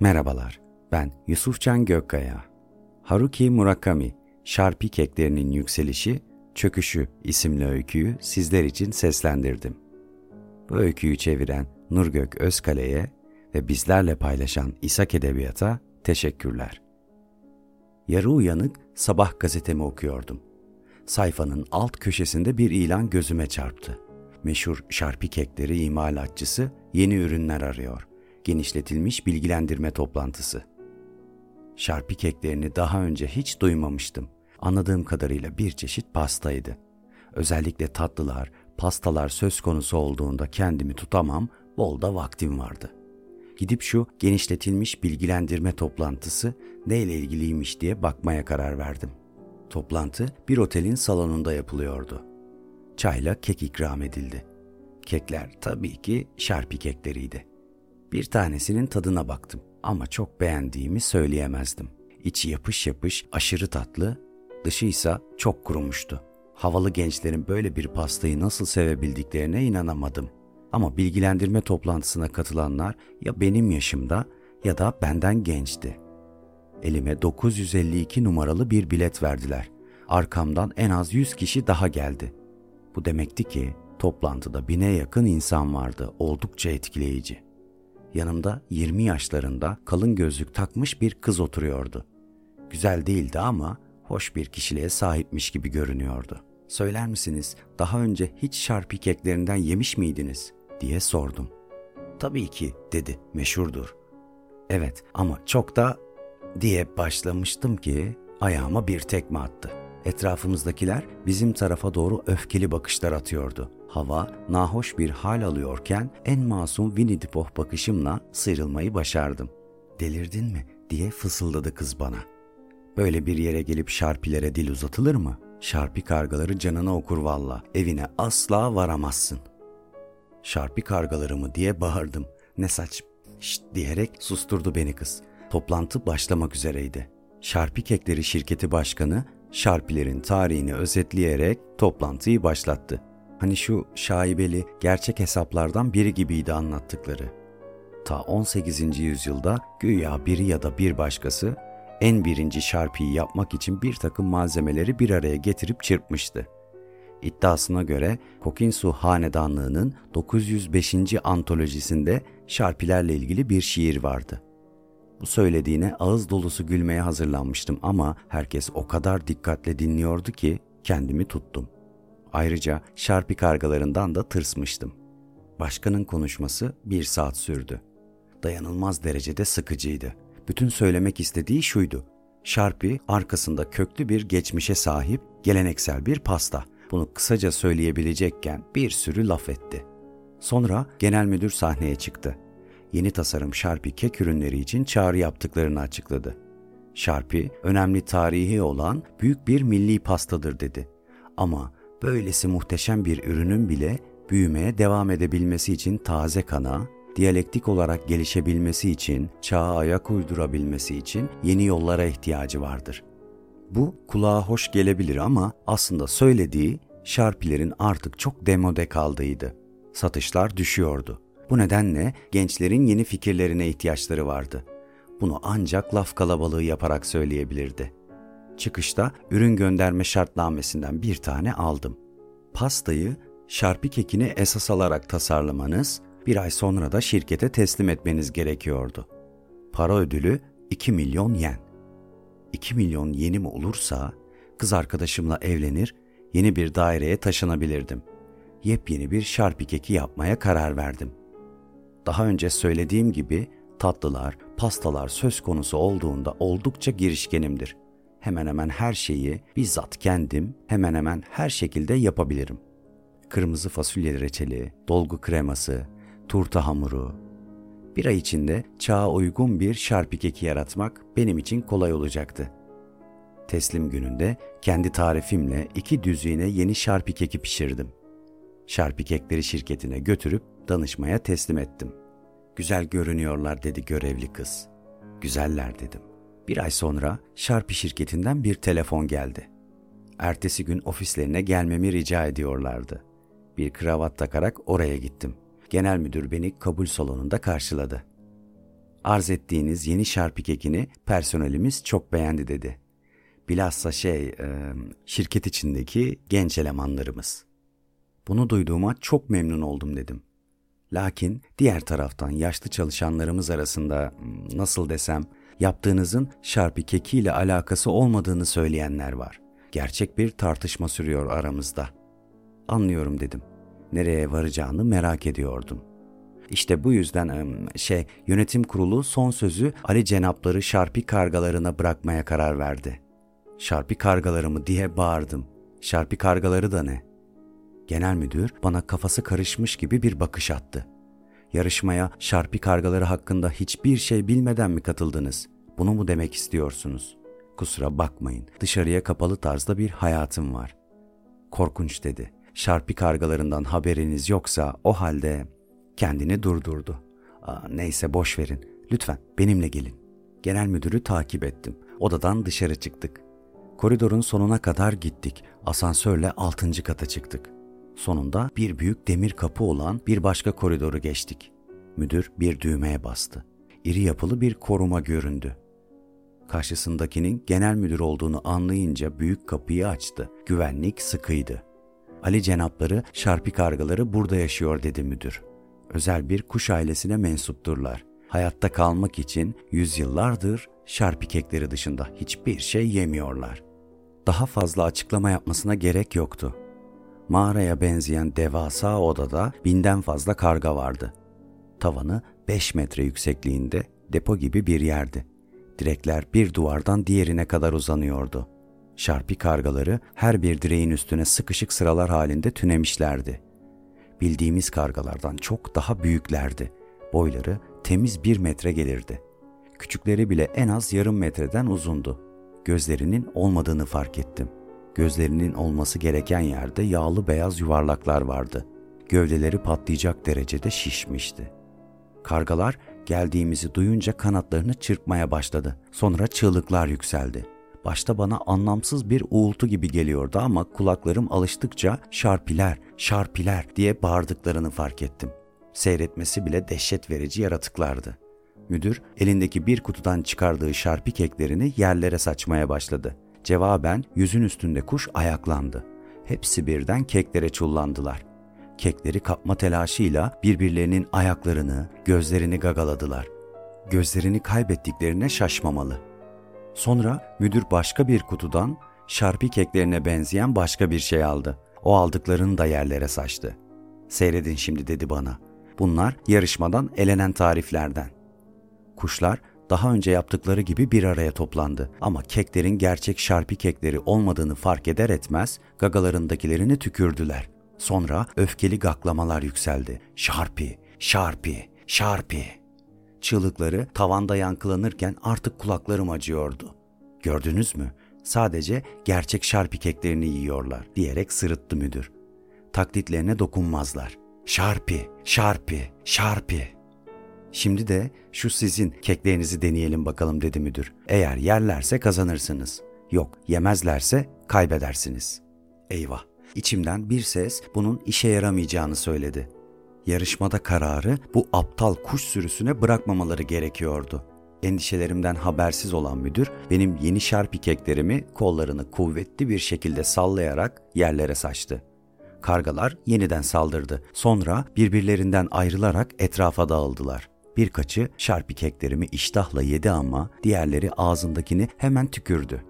Merhabalar, ben Yusufcan Gökkaya. Haruki Murakami, Şarpi Keklerinin Yükselişi, Çöküşü isimli öyküyü sizler için seslendirdim. Bu öyküyü çeviren Nurgök Özkale'ye ve bizlerle paylaşan İshak Edebiyat'a teşekkürler. Yarı uyanık sabah gazetemi okuyordum. Sayfanın alt köşesinde bir ilan gözüme çarptı. Meşhur Şarpi Kekleri imalatçısı yeni ürünler arıyor. Genişletilmiş bilgilendirme toplantısı. Şarpi keklerini daha önce hiç duymamıştım. Anladığım kadarıyla bir çeşit pastaydı. Özellikle tatlılar, pastalar söz konusu olduğunda kendimi tutamam, bol da vaktim vardı. Gidip şu genişletilmiş bilgilendirme toplantısı neyle ilgiliymiş diye bakmaya karar verdim. Toplantı bir otelin salonunda yapılıyordu. Çayla kek ikram edildi. Kekler tabii ki şarpi kekleriydi. Bir tanesinin tadına baktım ama çok beğendiğimi söyleyemezdim. İçi yapış yapış, aşırı tatlı, dışı ise çok kurumuştu. Havalı gençlerin böyle bir pastayı nasıl sevebildiklerine inanamadım. Ama bilgilendirme toplantısına katılanlar ya benim yaşımda ya da benden gençti. Elime 952 numaralı bir bilet verdiler. Arkamdan en az 100 kişi daha geldi. Bu demekti ki toplantıda bine yakın insan vardı. Oldukça etkileyici. Yanımda 20 yaşlarında kalın gözlük takmış bir kız oturuyordu. Güzel değildi ama hoş bir kişiliğe sahipmiş gibi görünüyordu. Söyler misiniz daha önce hiç şarpi keklerinden yemiş miydiniz diye sordum. Tabii ki dedi meşhurdur. Evet ama çok da diye başlamıştım ki ayağıma bir tekme attı. Etrafımızdakiler bizim tarafa doğru öfkeli bakışlar atıyordu. Hava nahoş bir hal alıyorken en masum Winnie the Pooh bakışımla sıyrılmayı başardım. Delirdin mi diye fısıldadı kız bana. Böyle bir yere gelip şarpilere dil uzatılır mı? Şarpi kargaları canına okur valla. Evine asla varamazsın. Şarpi kargaları mı diye bağırdım. Ne saç şşt diyerek susturdu beni kız. Toplantı başlamak üzereydi. Şarpi Kekleri şirketi başkanı Şarpilerin tarihini özetleyerek toplantıyı başlattı. Hani şu şaibeli gerçek hesaplardan biri gibiydi anlattıkları. Ta 18. yüzyılda güya biri ya da bir başkası en birinci şarpiyi yapmak için bir takım malzemeleri bir araya getirip çırpmıştı. İddiasına göre Kokinsu Hanedanlığı'nın 905. antolojisinde şarpilerle ilgili bir şiir vardı. Bu söylediğine ağız dolusu gülmeye hazırlanmıştım ama herkes o kadar dikkatle dinliyordu ki kendimi tuttum. Ayrıca şarpi kargalarından da tırsmıştım. Başkanın konuşması bir saat sürdü. Dayanılmaz derecede sıkıcıydı. Bütün söylemek istediği şuydu. Şarpi arkasında köklü bir geçmişe sahip geleneksel bir pasta. Bunu kısaca söyleyebilecekken bir sürü laf etti. Sonra genel müdür sahneye çıktı. Yeni tasarım Şarpi kek ürünleri için çağrı yaptıklarını açıkladı. Şarpi önemli tarihi olan büyük bir milli pastadır dedi. Ama böylesi muhteşem bir ürünün bile büyümeye devam edebilmesi için taze kana, diyalektik olarak gelişebilmesi için, çağa ayak uydurabilmesi için yeni yollara ihtiyacı vardır. Bu kulağa hoş gelebilir ama aslında söylediği şarpilerin artık çok demode kaldığıydı. Satışlar düşüyordu. Bu nedenle gençlerin yeni fikirlerine ihtiyaçları vardı. Bunu ancak laf kalabalığı yaparak söyleyebilirdi. Çıkışta ürün gönderme şartnamesinden bir tane aldım. Pastayı şarpi kekini esas alarak tasarlamanız, bir ay sonra da şirkete teslim etmeniz gerekiyordu. Para ödülü 2 milyon yen. 2 milyon yenim olursa kız arkadaşımla evlenir, yeni bir daireye taşınabilirdim. Yepyeni bir şarpi keki yapmaya karar verdim. Daha önce söylediğim gibi tatlılar, pastalar söz konusu olduğunda oldukça girişkenimdir. Hemen hemen her şeyi bizzat kendim hemen hemen her şekilde yapabilirim. Kırmızı fasulye reçeli, dolgu kreması, turta hamuru. Bir ay içinde çağa uygun bir şarpi keki yaratmak benim için kolay olacaktı. Teslim gününde kendi tarifimle iki düzüğüne yeni şarpi keki pişirdim. Şarpi kekleri şirketine götürüp danışmaya teslim ettim. Güzel görünüyorlar dedi görevli kız. Güzeller dedim. Bir ay sonra Şarpi şirketinden bir telefon geldi. Ertesi gün ofislerine gelmemi rica ediyorlardı. Bir kravat takarak oraya gittim. Genel müdür beni kabul salonunda karşıladı. Arz ettiğiniz yeni şarpi kekini personelimiz çok beğendi dedi. Bilhassa şey, e, şirket içindeki genç elemanlarımız. Bunu duyduğuma çok memnun oldum dedim. Lakin diğer taraftan yaşlı çalışanlarımız arasında hmm, nasıl desem yaptığınızın şarpi kekiyle alakası olmadığını söyleyenler var. Gerçek bir tartışma sürüyor aramızda. Anlıyorum dedim. Nereye varacağını merak ediyordum. İşte bu yüzden şey yönetim kurulu son sözü Ali Cenapları Şarpi kargalarına bırakmaya karar verdi. Şarpi kargaları mı diye bağırdım. Şarpi kargaları da ne? Genel müdür bana kafası karışmış gibi bir bakış attı. Yarışmaya şarpi kargaları hakkında hiçbir şey bilmeden mi katıldınız? Bunu mu demek istiyorsunuz? Kusura bakmayın. Dışarıya kapalı tarzda bir hayatım var. Korkunç dedi. Şarpi kargalarından haberiniz yoksa o halde kendini durdurdu. Aa, neyse boş verin. Lütfen benimle gelin. Genel müdürü takip ettim. Odadan dışarı çıktık. Koridorun sonuna kadar gittik. Asansörle altıncı kata çıktık. Sonunda bir büyük demir kapı olan bir başka koridoru geçtik. Müdür bir düğmeye bastı. İri yapılı bir koruma göründü. Karşısındakinin genel müdür olduğunu anlayınca büyük kapıyı açtı. Güvenlik sıkıydı. Ali cenapları, şarpi kargaları burada yaşıyor dedi müdür. Özel bir kuş ailesine mensupturlar. Hayatta kalmak için yüzyıllardır şarpi kekleri dışında hiçbir şey yemiyorlar. Daha fazla açıklama yapmasına gerek yoktu. Mağaraya benzeyen devasa odada binden fazla karga vardı. Tavanı 5 metre yüksekliğinde depo gibi bir yerdi. Direkler bir duvardan diğerine kadar uzanıyordu. Şarpi kargaları her bir direğin üstüne sıkışık sıralar halinde tünemişlerdi. Bildiğimiz kargalardan çok daha büyüklerdi. Boyları temiz bir metre gelirdi. Küçükleri bile en az yarım metreden uzundu. Gözlerinin olmadığını fark ettim. Gözlerinin olması gereken yerde yağlı beyaz yuvarlaklar vardı. Gövdeleri patlayacak derecede şişmişti. Kargalar geldiğimizi duyunca kanatlarını çırpmaya başladı. Sonra çığlıklar yükseldi. Başta bana anlamsız bir uğultu gibi geliyordu ama kulaklarım alıştıkça şarpiler, şarpiler diye bağırdıklarını fark ettim. Seyretmesi bile dehşet verici yaratıklardı. Müdür elindeki bir kutudan çıkardığı şarpi keklerini yerlere saçmaya başladı. Cevaben yüzün üstünde kuş ayaklandı. Hepsi birden keklere çullandılar. Kekleri kapma telaşıyla birbirlerinin ayaklarını, gözlerini gagaladılar. Gözlerini kaybettiklerine şaşmamalı. Sonra müdür başka bir kutudan şarpi keklerine benzeyen başka bir şey aldı. O aldıklarını da yerlere saçtı. Seyredin şimdi dedi bana. Bunlar yarışmadan elenen tariflerden. Kuşlar daha önce yaptıkları gibi bir araya toplandı. Ama keklerin gerçek şarpi kekleri olmadığını fark eder etmez gagalarındakilerini tükürdüler. Sonra öfkeli gaklamalar yükseldi. Şarpi, şarpi, şarpi. Çığlıkları tavanda yankılanırken artık kulaklarım acıyordu. Gördünüz mü? Sadece gerçek şarpi keklerini yiyorlar diyerek sırıttı müdür. Taklitlerine dokunmazlar. Şarpi, şarpi, şarpi. Şimdi de şu sizin keklerinizi deneyelim bakalım dedi müdür. Eğer yerlerse kazanırsınız. Yok yemezlerse kaybedersiniz. Eyvah. İçimden bir ses bunun işe yaramayacağını söyledi. Yarışmada kararı bu aptal kuş sürüsüne bırakmamaları gerekiyordu. Endişelerimden habersiz olan müdür benim yeni şarpi keklerimi kollarını kuvvetli bir şekilde sallayarak yerlere saçtı. Kargalar yeniden saldırdı. Sonra birbirlerinden ayrılarak etrafa dağıldılar. Birkaçı şarpi keklerimi iştahla yedi ama diğerleri ağzındakini hemen tükürdü.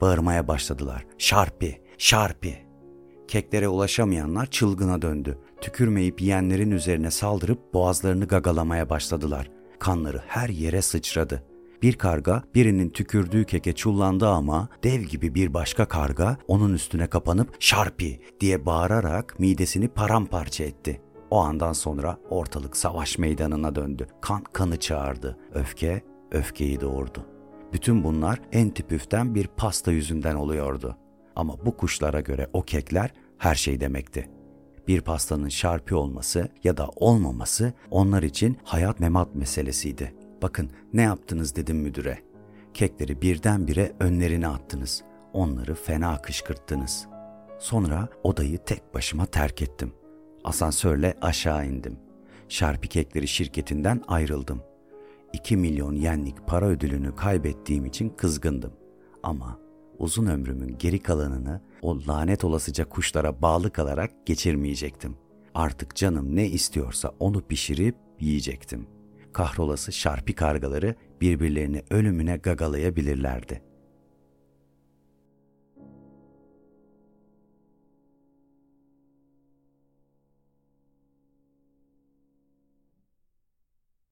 Bağırmaya başladılar. Şarpi, şarpi. Keklere ulaşamayanlar çılgına döndü. Tükürmeyip yiyenlerin üzerine saldırıp boğazlarını gagalamaya başladılar. Kanları her yere sıçradı. Bir karga birinin tükürdüğü keke çullandı ama dev gibi bir başka karga onun üstüne kapanıp şarpi diye bağırarak midesini paramparça etti. O andan sonra ortalık savaş meydanına döndü. Kan kanı çağırdı. Öfke öfkeyi doğurdu. Bütün bunlar en tipüften bir pasta yüzünden oluyordu. Ama bu kuşlara göre o kekler her şey demekti. Bir pastanın şarpi olması ya da olmaması onlar için hayat memat meselesiydi. Bakın ne yaptınız dedim müdüre. Kekleri birdenbire önlerine attınız. Onları fena kışkırttınız. Sonra odayı tek başıma terk ettim. Asansörle aşağı indim. Şarpi Kekleri şirketinden ayrıldım. 2 milyon yenlik para ödülünü kaybettiğim için kızgındım. Ama uzun ömrümün geri kalanını o lanet olasıca kuşlara bağlı kalarak geçirmeyecektim. Artık canım ne istiyorsa onu pişirip yiyecektim. Kahrolası şarpi kargaları birbirlerini ölümüne gagalayabilirlerdi.